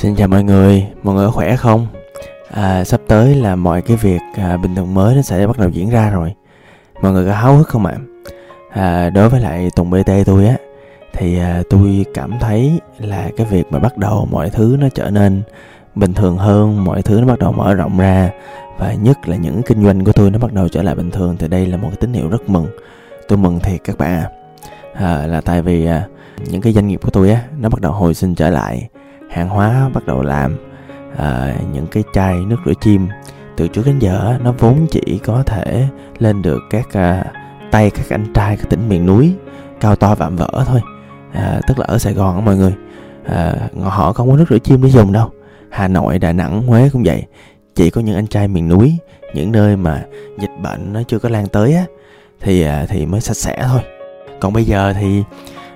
Xin chào mọi người, mọi người khỏe không? À, sắp tới là mọi cái việc à, bình thường mới nó sẽ bắt đầu diễn ra rồi Mọi người có háo hức không ạ? À, đối với lại Tùng BT tôi á Thì à, tôi cảm thấy là cái việc mà bắt đầu mọi thứ nó trở nên bình thường hơn Mọi thứ nó bắt đầu mở rộng ra Và nhất là những kinh doanh của tôi nó bắt đầu trở lại bình thường Thì đây là một cái tín hiệu rất mừng Tôi mừng thiệt các bạn à, à Là tại vì à, những cái doanh nghiệp của tôi á Nó bắt đầu hồi sinh trở lại hàng hóa bắt đầu làm à, những cái chai nước rửa chim. Từ trước đến giờ nó vốn chỉ có thể lên được các à, tay các anh trai các tỉnh miền núi cao to vạm vỡ thôi. À, tức là ở sài gòn mọi người. À, họ không có nước rửa chim để dùng đâu. Hà nội đà nẵng huế cũng vậy. Chỉ có những anh trai miền núi những nơi mà dịch bệnh nó chưa có lan tới á thì à, thì mới sạch sẽ thôi. Còn bây giờ thì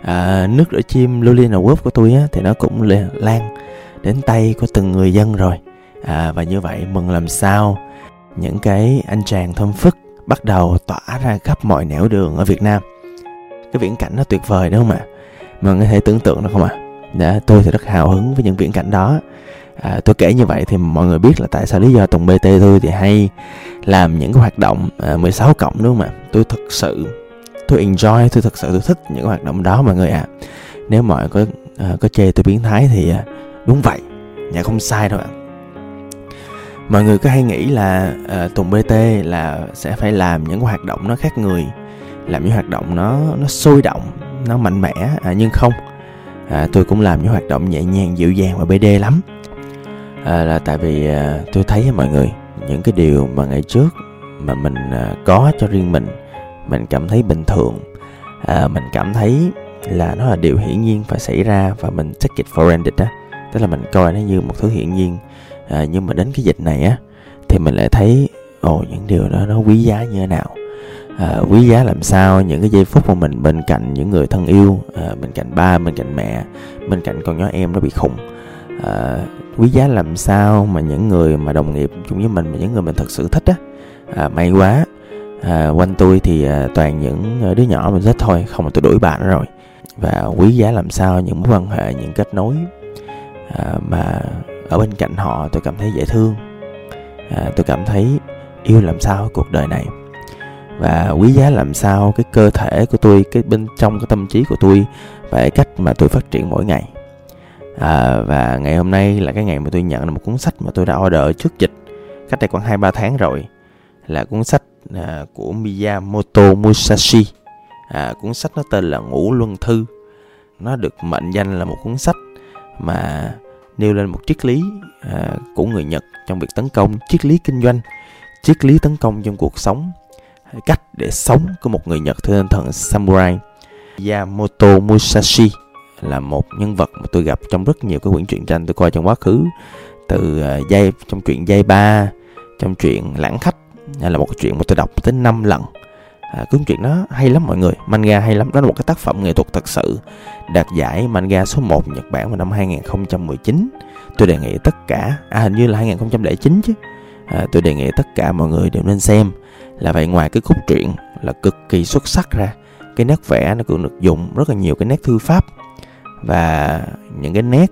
à, nước rửa chim Lulina Wolf của tôi á, thì nó cũng lan đến tay của từng người dân rồi. À, và như vậy mừng làm sao những cái anh chàng thơm phức bắt đầu tỏa ra khắp mọi nẻo đường ở Việt Nam. Cái viễn cảnh nó tuyệt vời đúng không ạ? Mọi người có thể tưởng tượng được không ạ? Đã tôi thì rất hào hứng với những viễn cảnh đó. À, tôi kể như vậy thì mọi người biết là tại sao lý do Tùng BT tôi thì hay làm những cái hoạt động à, 16 cộng đúng không ạ? Tôi thực sự tôi enjoy tôi thực sự tôi thích những hoạt động đó mọi người ạ à. nếu mọi có uh, có chê tôi biến thái thì uh, đúng vậy dạ không sai đâu ạ à. mọi người có hay nghĩ là uh, tùng bt là sẽ phải làm những hoạt động nó khác người làm những hoạt động nó nó sôi động nó mạnh mẽ à, nhưng không à, tôi cũng làm những hoạt động nhẹ nhàng dịu dàng và bd lắm à, là tại vì à, tôi thấy mọi người những cái điều mà ngày trước mà mình à, có cho riêng mình mình cảm thấy bình thường. À, mình cảm thấy là nó là điều hiển nhiên phải xảy ra và mình take it for granted á. Tức là mình coi nó như một thứ hiển nhiên. À, nhưng mà đến cái dịch này á thì mình lại thấy ồ những điều đó nó quý giá như thế nào? À, quý giá làm sao? Những cái giây phút mà mình bên cạnh những người thân yêu à, bên cạnh ba bên cạnh mẹ bên cạnh con nhỏ em nó bị khùng. À, quý giá làm sao mà những người mà đồng nghiệp chung với mình mà những người mình thật sự thích á à, may quá à, quanh tôi thì à, toàn những à, đứa nhỏ mình thích thôi không mà tôi đuổi bạn rồi. Và quý giá làm sao những mối quan hệ những kết nối à, mà ở bên cạnh họ tôi cảm thấy dễ thương. À, tôi cảm thấy yêu làm sao cuộc đời này. Và quý giá làm sao cái cơ thể của tôi cái bên trong cái tâm trí của tôi và cái cách mà tôi phát triển mỗi ngày. À, và ngày hôm nay là cái ngày mà tôi nhận được một cuốn sách mà tôi đã order trước dịch. Cách đây khoảng hai ba tháng rồi. Là cuốn sách à, của Miyamoto Musashi. À, cuốn sách nó tên là Ngũ Luân Thư. Nó được mệnh danh là một cuốn sách mà nêu lên một triết lý à, của người Nhật trong việc tấn công triết lý kinh doanh triết lý tấn công trong cuộc sống cách để sống của một người Nhật theo tinh thần samurai. Yamamoto Musashi là một nhân vật mà tôi gặp trong rất nhiều cái quyển truyện tranh tôi coi trong quá khứ từ à, dây trong truyện dây ba trong truyện lãng khách là một cái chuyện mà tôi đọc tới 5 lần. À, cuốn truyện nó hay lắm mọi người manga hay lắm. Đó là một cái tác phẩm nghệ thuật thật sự đạt giải manga số 1 Nhật Bản vào năm 2019 tôi đề nghị tất cả à hình như là 2009 chứ. À, tôi đề nghị tất cả mọi người đều nên xem. Là vậy ngoài cái cốt truyện là cực kỳ xuất sắc ra cái nét vẽ nó cũng được dùng rất là nhiều cái nét thư pháp và những cái nét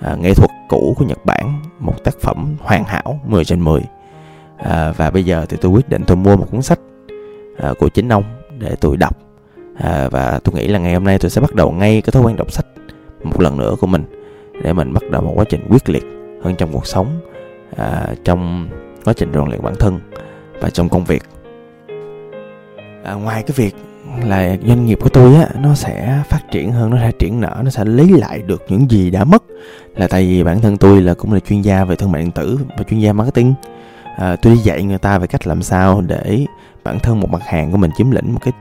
à, nghệ thuật cũ của Nhật Bản một tác phẩm hoàn hảo 10 trên 10 à, và bây giờ thì tôi quyết định tôi mua một cuốn sách à, của chính ông để tôi đọc. À, và tôi nghĩ là ngày hôm nay tôi sẽ bắt đầu ngay cái thói quen đọc sách một lần nữa của mình để mình bắt đầu một quá trình quyết liệt hơn trong cuộc sống à, trong quá trình rèn luyện bản thân và trong công việc. À, ngoài cái việc là doanh nghiệp của tôi á nó sẽ phát triển hơn nó sẽ triển nở nó sẽ lấy lại được những gì đã mất. Là tại vì bản thân tôi là cũng là chuyên gia về thương mại điện tử và chuyên gia marketing à, tôi đi dạy người ta về cách làm sao để bản thân một mặt hàng của mình chiếm lĩnh một cái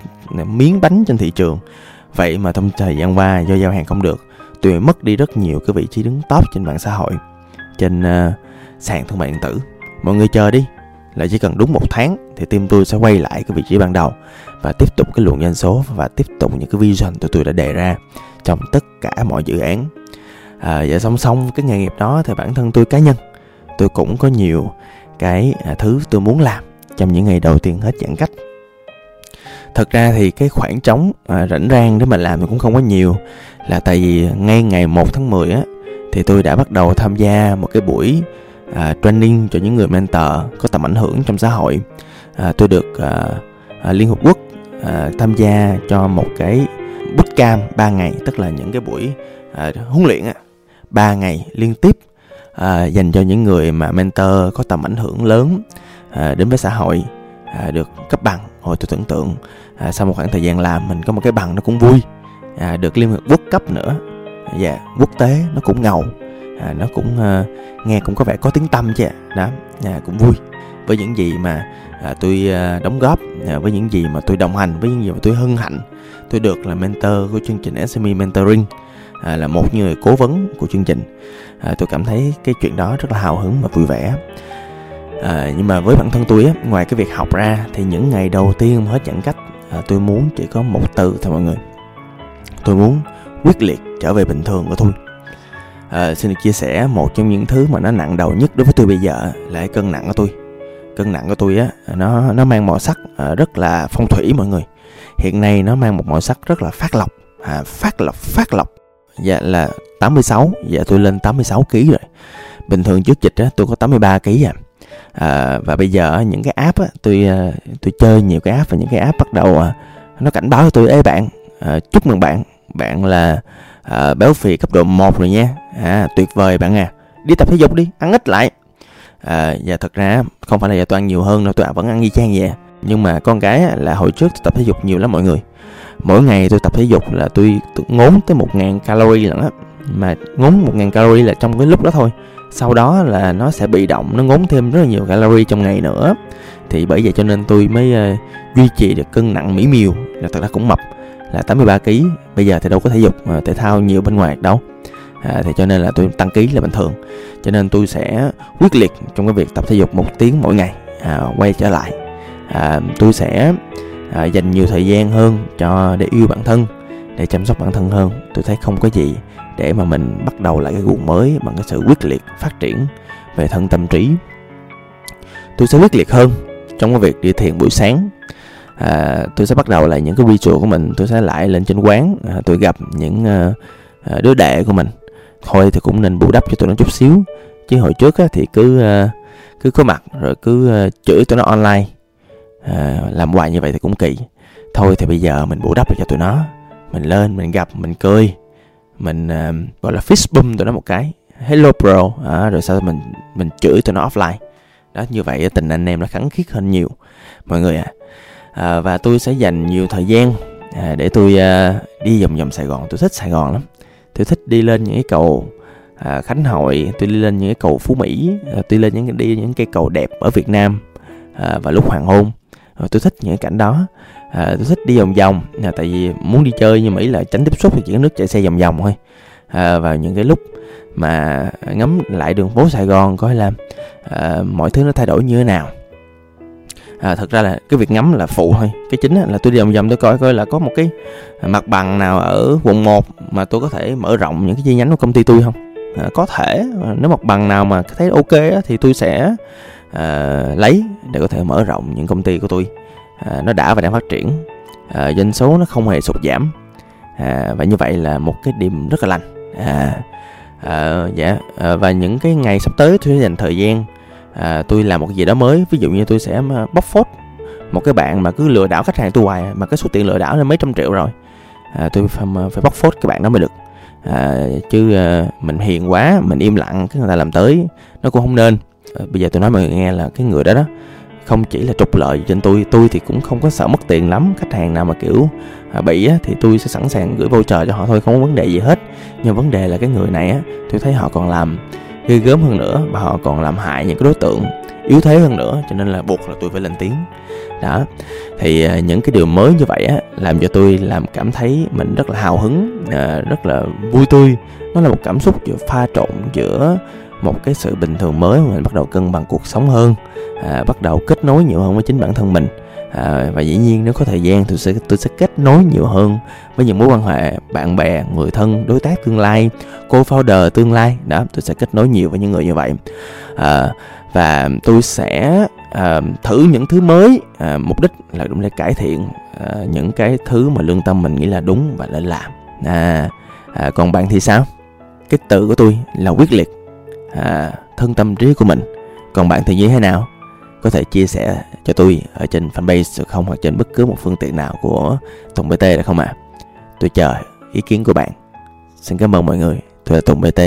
miếng bánh trên thị trường. Vậy mà trong thời gian qua do giao hàng không được tôi mất đi rất nhiều cái vị trí đứng top trên mạng xã hội trên uh, sàn thương mại điện tử. Mọi người chờ đi là chỉ cần đúng một tháng thì team tôi sẽ quay lại cái vị trí ban đầu và tiếp tục cái luồng doanh số và tiếp tục những cái vision tụi tôi đã đề ra trong tất cả mọi dự án. À, và song song cái nghề nghiệp đó thì bản thân tôi cá nhân tôi cũng có nhiều cái à, thứ tôi muốn làm trong những ngày đầu tiên hết giãn cách. Thật ra thì cái khoảng trống à, rảnh rang để mà làm thì cũng không có nhiều là tại vì ngay ngày 1 tháng 10 á thì tôi đã bắt đầu tham gia một cái buổi à, training cho những người mentor có tầm ảnh hưởng trong xã hội. À, tôi được à, à, Liên Hợp Quốc à, tham gia cho một cái bootcamp 3 ngày tức là những cái buổi à, huấn luyện á 3 ngày liên tiếp à, dành cho những người mà mentor có tầm ảnh hưởng lớn à, đến với xã hội à, được cấp bằng hồi tôi tưởng tượng. À, sau một khoảng thời gian làm mình có một cái bằng nó cũng vui à, được liên hợp quốc cấp nữa. Và yeah, quốc tế nó cũng ngầu à, nó cũng à, nghe cũng có vẻ có tiếng tâm chứ đó à, cũng vui. Với những gì mà à, tôi à, đóng góp à, với những gì mà tôi đồng hành với những gì mà tôi hân hạnh tôi được là mentor của chương trình SME Mentoring à, là một người cố vấn của chương trình à, tôi cảm thấy cái chuyện đó rất là hào hứng và vui vẻ. À, nhưng mà với bản thân tôi á ngoài cái việc học ra thì những ngày đầu tiên hết giãn cách à, tôi muốn chỉ có một từ thôi mọi người. Tôi muốn quyết liệt trở về bình thường của tôi à, xin được chia sẻ một trong những thứ mà nó nặng đầu nhất đối với tôi bây giờ là cái cân nặng của tôi. Cân nặng của tôi á nó nó mang màu sắc à, rất là phong thủy mọi người. Hiện nay nó mang một màu sắc rất là phát lộc. À, phát lộc phát lộc dạ là 86 dạ tôi lên 86 kg rồi. Bình thường trước dịch á tôi có 83 kg à. À, và bây giờ những cái app á, tôi à, tôi chơi nhiều cái app và những cái app bắt đầu à, nó cảnh báo cho tôi ê bạn à, chúc mừng bạn. Bạn là à, béo phì cấp độ 1 rồi nha. À, tuyệt vời bạn à. Đi tập thể dục đi ăn ít lại. À, và thật ra không phải là giờ tôi ăn nhiều hơn đâu tôi à, vẫn ăn y chang vậy à. nhưng mà con cái là hồi trước tôi tập thể dục nhiều lắm mọi người mỗi ngày tôi tập thể dục là tôi, tôi ngốn tới một ngàn calorie lận á. Mà ngốn một ngàn calorie là trong cái lúc đó thôi. Sau đó là nó sẽ bị động nó ngốn thêm rất là nhiều calorie trong ngày nữa. Thì bởi vậy cho nên tôi mới uh, duy trì được cân nặng mỹ miều là thật ra cũng mập là 83 kg bây giờ thì đâu có thể dục uh, thể thao nhiều bên ngoài đâu. À, thì cho nên là tôi tăng ký là bình thường. Cho nên tôi sẽ quyết liệt trong cái việc tập thể dục một tiếng mỗi ngày à, quay trở lại. À, tôi sẽ à, dành nhiều thời gian hơn cho để yêu bản thân để chăm sóc bản thân hơn. Tôi thấy không có gì để mà mình bắt đầu lại cái guồng mới bằng cái sự quyết liệt phát triển về thân tâm trí. Tôi sẽ quyết liệt hơn trong cái việc đi thiền buổi sáng. À, tôi sẽ bắt đầu lại những cái ritual của mình tôi sẽ lại lên trên quán à, tôi gặp những à, à đứa đệ của mình. Thôi thì cũng nên bù đắp cho tụi nó chút xíu. Chứ hồi trước á, thì cứ à, cứ có mặt rồi cứ à, chửi tụi nó online. Ờ, làm hoài như vậy thì cũng kỳ. Thôi thì bây giờ mình bù đắp cho tụi nó. Mình lên mình gặp mình cười. Mình uh, gọi là fist bump tụi nó một cái. Hello bro. À, rồi sau mình mình chửi tụi nó offline. Đó như vậy tình anh em nó khắng khiết hơn nhiều mọi người à, à và tôi sẽ dành nhiều thời gian à, để tôi à, đi vòng vòng Sài Gòn. Tôi thích Sài Gòn lắm. Tôi thích đi lên những cái cầu à, Khánh Hội tôi đi lên những cái cầu Phú Mỹ à, tôi lên những đi những cái cầu đẹp ở Việt Nam à, và lúc hoàng hôn. Ờ, tôi thích những cái cảnh đó. À, tôi thích đi vòng vòng à, tại vì muốn đi chơi như mỹ là tránh tiếp xúc thì chỉ có nước chạy xe vòng vòng thôi. À, vào những cái lúc mà ngắm lại đường phố sài gòn coi là à, mọi thứ nó thay đổi như thế nào. À, thật ra là cái việc ngắm là phụ thôi. Cái chính là tôi đi vòng vòng tôi coi coi là có một cái mặt bằng nào ở quận 1 mà tôi có thể mở rộng những cái chi nhánh của công ty tôi không? À, có thể. Nếu mặt bằng nào mà thấy ok thì tôi sẽ uh, lấy để có thể mở rộng những công ty của tôi. Uh, nó đã và đang phát triển. Uh, doanh số nó không hề sụt giảm. Uh, và như vậy là một cái điểm rất là lành. Uh, uh, dạ. Uh, và những cái ngày sắp tới tôi sẽ dành thời gian uh, tôi làm một gì đó mới. Ví dụ như tôi sẽ bóc phốt một cái bạn mà cứ lừa đảo khách hàng tôi hoài à, mà cái số tiền lừa đảo lên mấy trăm triệu rồi. À, tôi phải, phải bóc phốt cái bạn đó mới được. À, chứ à, mình hiền quá mình im lặng cái người ta làm tới nó cũng không nên à, bây giờ tôi nói mọi người nghe là cái người đó đó không chỉ là trục lợi trên tôi tôi thì cũng không có sợ mất tiền lắm khách hàng nào mà kiểu à, bị á, thì tôi sẽ sẵn sàng gửi voucher cho họ thôi không có vấn đề gì hết. Nhưng vấn đề là cái người này á tôi thấy họ còn làm ghê gớm hơn nữa và họ còn làm hại những cái đối tượng yếu thế hơn nữa cho nên là buộc là tôi phải lên tiếng. Đó thì à, những cái điều mới như vậy á làm cho tôi làm cảm thấy mình rất là hào hứng à, rất là vui tươi. Nó là một cảm xúc giữa pha trộn giữa một cái sự bình thường mới mà mình bắt đầu cân bằng cuộc sống hơn à, bắt đầu kết nối nhiều hơn với chính bản thân mình. À, và dĩ nhiên nếu có thời gian tôi sẽ tôi sẽ kết nối nhiều hơn với những mối quan hệ bạn bè người thân đối tác tương lai cô founder tương lai. Đó tôi sẽ kết nối nhiều với những người như vậy. À, và tôi sẽ à, thử những thứ mới à, mục đích là đúng để cải thiện à, những cái thứ mà lương tâm mình nghĩ là đúng và nên làm. À, à còn bạn thì sao? Cái tự của tôi là quyết liệt à, thân tâm trí của mình. Còn bạn thì như thế nào? Có thể chia sẻ cho tôi ở trên fanpage được không? Hoặc trên bất cứ một phương tiện nào của Tùng BT được không ạ? À? tôi chờ ý kiến của bạn. Xin cảm ơn mọi người. Tôi là Tùng BT